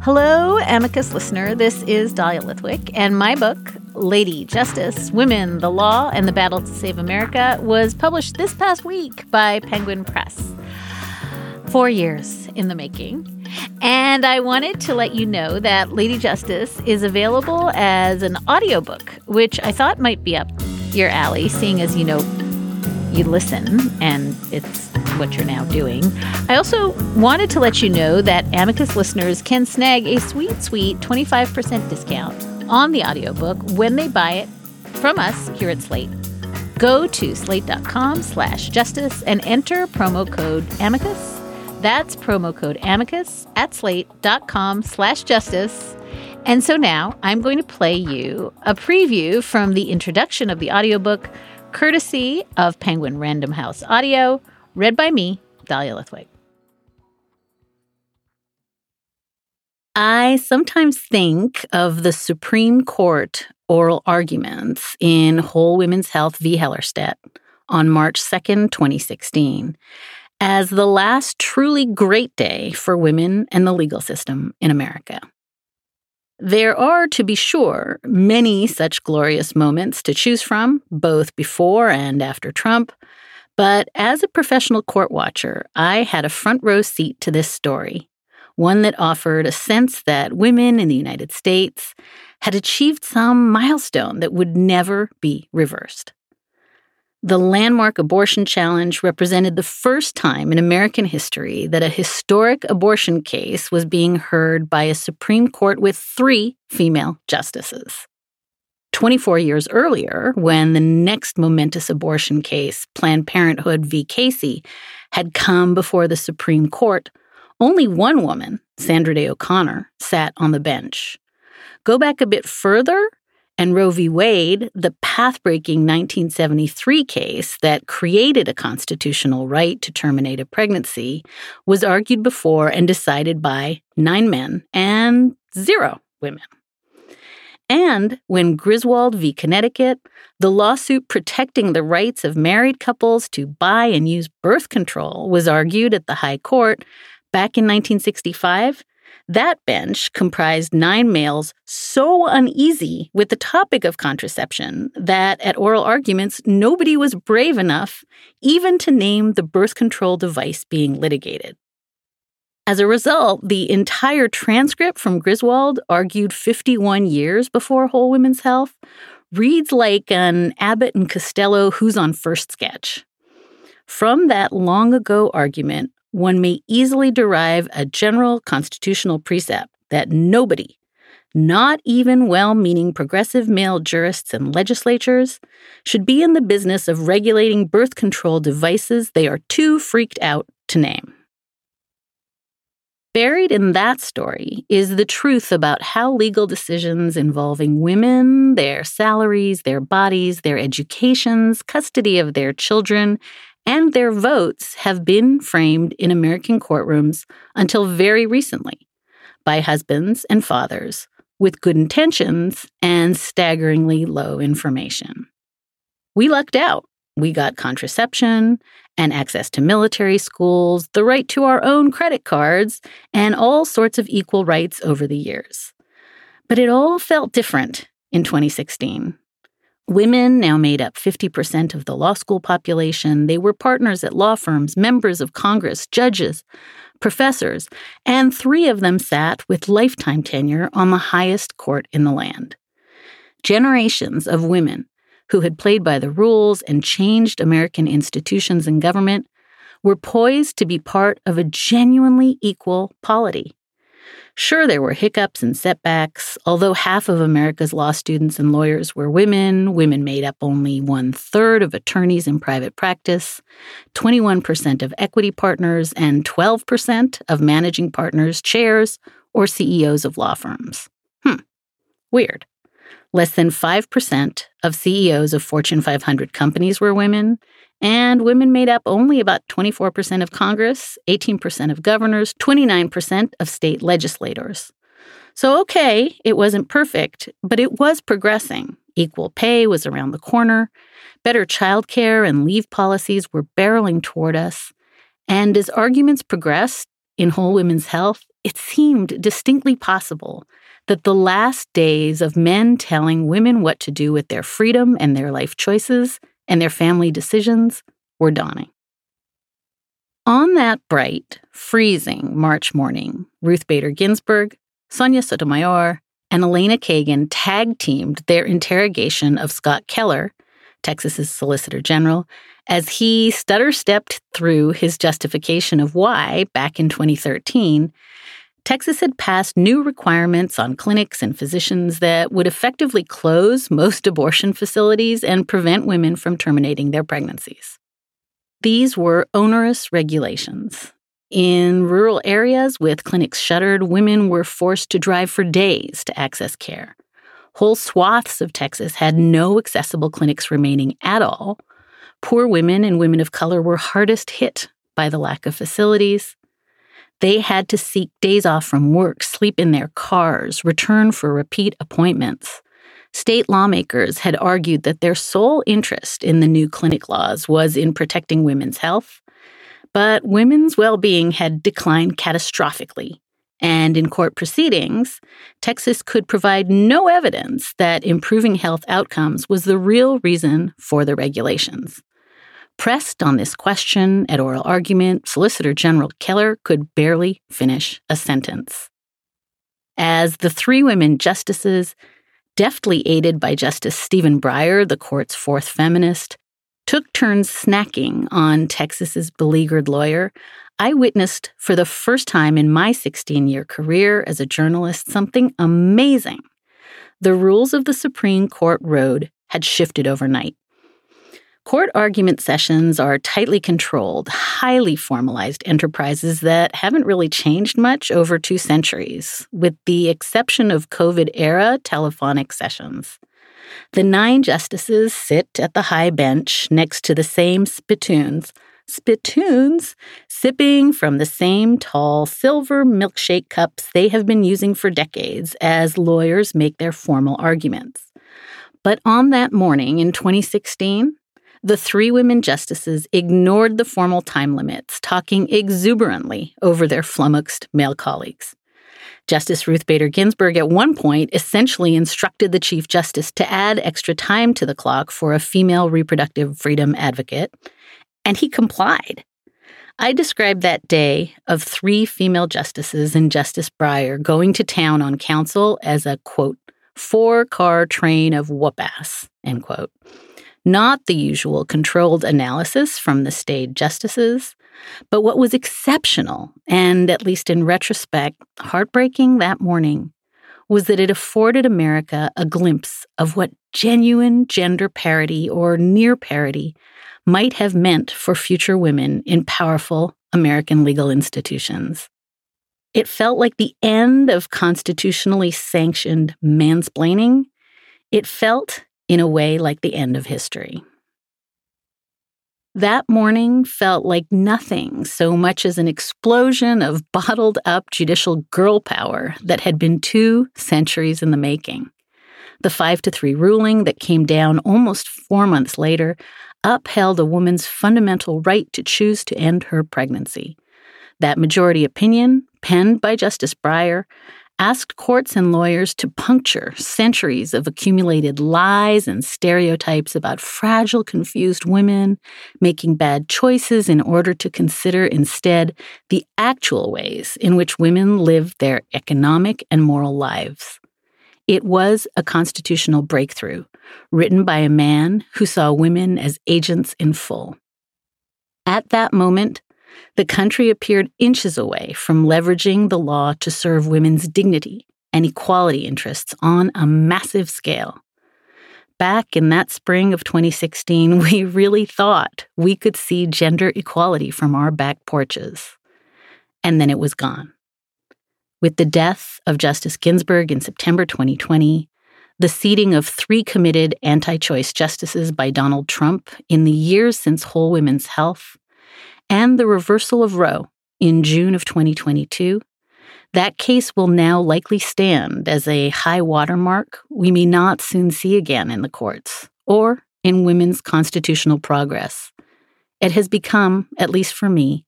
Hello, Amicus listener. This is Dahlia Lithwick, and my book, Lady Justice Women, the Law, and the Battle to Save America, was published this past week by Penguin Press. Four years in the making. And I wanted to let you know that Lady Justice is available as an audiobook, which I thought might be up your alley, seeing as you know you listen and it's what you're now doing. I also wanted to let you know that Amicus listeners can snag a sweet, sweet 25% discount on the audiobook when they buy it from us here at Slate. Go to slate.com slash justice and enter promo code amicus. That's promo code amicus at slate.com slash justice. And so now I'm going to play you a preview from the introduction of the audiobook courtesy of Penguin Random House Audio, read by me, Dahlia Lithwick. I sometimes think of the Supreme Court oral arguments in Whole Women's Health v. Hellerstedt on March 2nd, 2016, as the last truly great day for women and the legal system in America. There are, to be sure, many such glorious moments to choose from, both before and after Trump. But as a professional court watcher, I had a front row seat to this story, one that offered a sense that women in the United States had achieved some milestone that would never be reversed. The landmark abortion challenge represented the first time in American history that a historic abortion case was being heard by a Supreme Court with three female justices. 24 years earlier, when the next momentous abortion case, Planned Parenthood v. Casey, had come before the Supreme Court, only one woman, Sandra Day O'Connor, sat on the bench. Go back a bit further, and Roe v. Wade, the path breaking 1973 case that created a constitutional right to terminate a pregnancy, was argued before and decided by nine men and zero women. And when Griswold v. Connecticut, the lawsuit protecting the rights of married couples to buy and use birth control, was argued at the High Court back in 1965, that bench comprised nine males so uneasy with the topic of contraception that at oral arguments, nobody was brave enough even to name the birth control device being litigated. As a result, the entire transcript from Griswold, argued 51 years before Whole Women's Health, reads like an Abbott and Costello Who's on First sketch. From that long ago argument, one may easily derive a general constitutional precept that nobody, not even well meaning progressive male jurists and legislatures, should be in the business of regulating birth control devices they are too freaked out to name. Buried in that story is the truth about how legal decisions involving women, their salaries, their bodies, their educations, custody of their children, and their votes have been framed in American courtrooms until very recently by husbands and fathers with good intentions and staggeringly low information. We lucked out. We got contraception and access to military schools, the right to our own credit cards, and all sorts of equal rights over the years. But it all felt different in 2016 Women now made up 50% of the law school population. They were partners at law firms, members of Congress, judges, professors, and three of them sat with lifetime tenure on the highest court in the land. Generations of women who had played by the rules and changed American institutions and government were poised to be part of a genuinely equal polity. Sure, there were hiccups and setbacks. Although half of America's law students and lawyers were women, women made up only one third of attorneys in private practice, 21% of equity partners, and 12% of managing partners, chairs, or CEOs of law firms. Hmm, weird. Less than 5% of CEOs of Fortune 500 companies were women, and women made up only about 24% of Congress, 18% of governors, 29% of state legislators. So, okay, it wasn't perfect, but it was progressing. Equal pay was around the corner. Better childcare and leave policies were barreling toward us. And as arguments progressed in whole women's health, it seemed distinctly possible that the last days of men telling women what to do with their freedom and their life choices and their family decisions were dawning. On that bright, freezing March morning, Ruth Bader Ginsburg, Sonia Sotomayor, and Elena Kagan tag teamed their interrogation of Scott Keller, Texas's Solicitor General, as he stutter stepped through his justification of why, back in 2013, Texas had passed new requirements on clinics and physicians that would effectively close most abortion facilities and prevent women from terminating their pregnancies. These were onerous regulations. In rural areas with clinics shuttered, women were forced to drive for days to access care. Whole swaths of Texas had no accessible clinics remaining at all. Poor women and women of color were hardest hit by the lack of facilities. They had to seek days off from work, sleep in their cars, return for repeat appointments. State lawmakers had argued that their sole interest in the new clinic laws was in protecting women's health, but women's well being had declined catastrophically. And in court proceedings, Texas could provide no evidence that improving health outcomes was the real reason for the regulations. Pressed on this question at oral argument, Solicitor General Keller could barely finish a sentence. As the three women justices, deftly aided by Justice Stephen Breyer, the court's fourth feminist, took turns snacking on Texas's beleaguered lawyer, I witnessed for the first time in my 16 year career as a journalist something amazing. The rules of the Supreme Court road had shifted overnight. Court argument sessions are tightly controlled, highly formalized enterprises that haven't really changed much over two centuries, with the exception of COVID era telephonic sessions. The nine justices sit at the high bench next to the same spittoons, spittoons, sipping from the same tall silver milkshake cups they have been using for decades as lawyers make their formal arguments. But on that morning in 2016, the three women justices ignored the formal time limits, talking exuberantly over their flummoxed male colleagues. Justice Ruth Bader Ginsburg at one point essentially instructed the Chief Justice to add extra time to the clock for a female reproductive freedom advocate, and he complied. I described that day of three female justices and Justice Breyer going to town on counsel as a quote, four car train of whoop ass, end quote not the usual controlled analysis from the staid justices, but what was exceptional, and at least in retrospect, heartbreaking that morning, was that it afforded America a glimpse of what genuine gender parity or near parity might have meant for future women in powerful American legal institutions. It felt like the end of constitutionally sanctioned mansplaining. It felt in a way like the end of history. That morning felt like nothing so much as an explosion of bottled up judicial girl power that had been two centuries in the making. The 5 to 3 ruling that came down almost four months later upheld a woman's fundamental right to choose to end her pregnancy. That majority opinion, penned by Justice Breyer, asked courts and lawyers to puncture centuries of accumulated lies and stereotypes about fragile, confused women making bad choices in order to consider instead the actual ways in which women live their economic and moral lives. It was a constitutional breakthrough, written by a man who saw women as agents in full. At that moment, the country appeared inches away from leveraging the law to serve women's dignity and equality interests on a massive scale. Back in that spring of 2016, we really thought we could see gender equality from our back porches. And then it was gone. With the death of Justice Ginsburg in September 2020, the seating of three committed anti choice justices by Donald Trump in the years since Whole Women's Health, and the reversal of Roe in June of 2022, that case will now likely stand as a high watermark we may not soon see again in the courts or in women's constitutional progress. It has become, at least for me,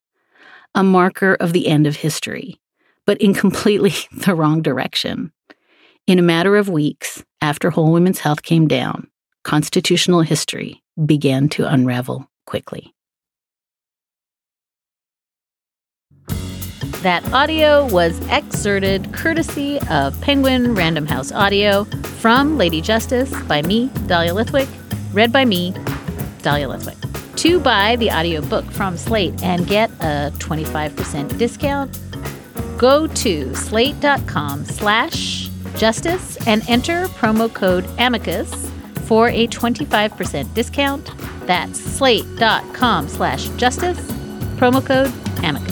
a marker of the end of history, but in completely the wrong direction. In a matter of weeks after Whole Women's Health came down, constitutional history began to unravel quickly. That audio was excerpted courtesy of Penguin Random House Audio from Lady Justice by me, Dahlia Lithwick, read by me, Dahlia Lithwick. To buy the audiobook from Slate and get a 25% discount, go to slate.com slash justice and enter promo code amicus for a 25% discount. That's slate.com slash justice, promo code amicus.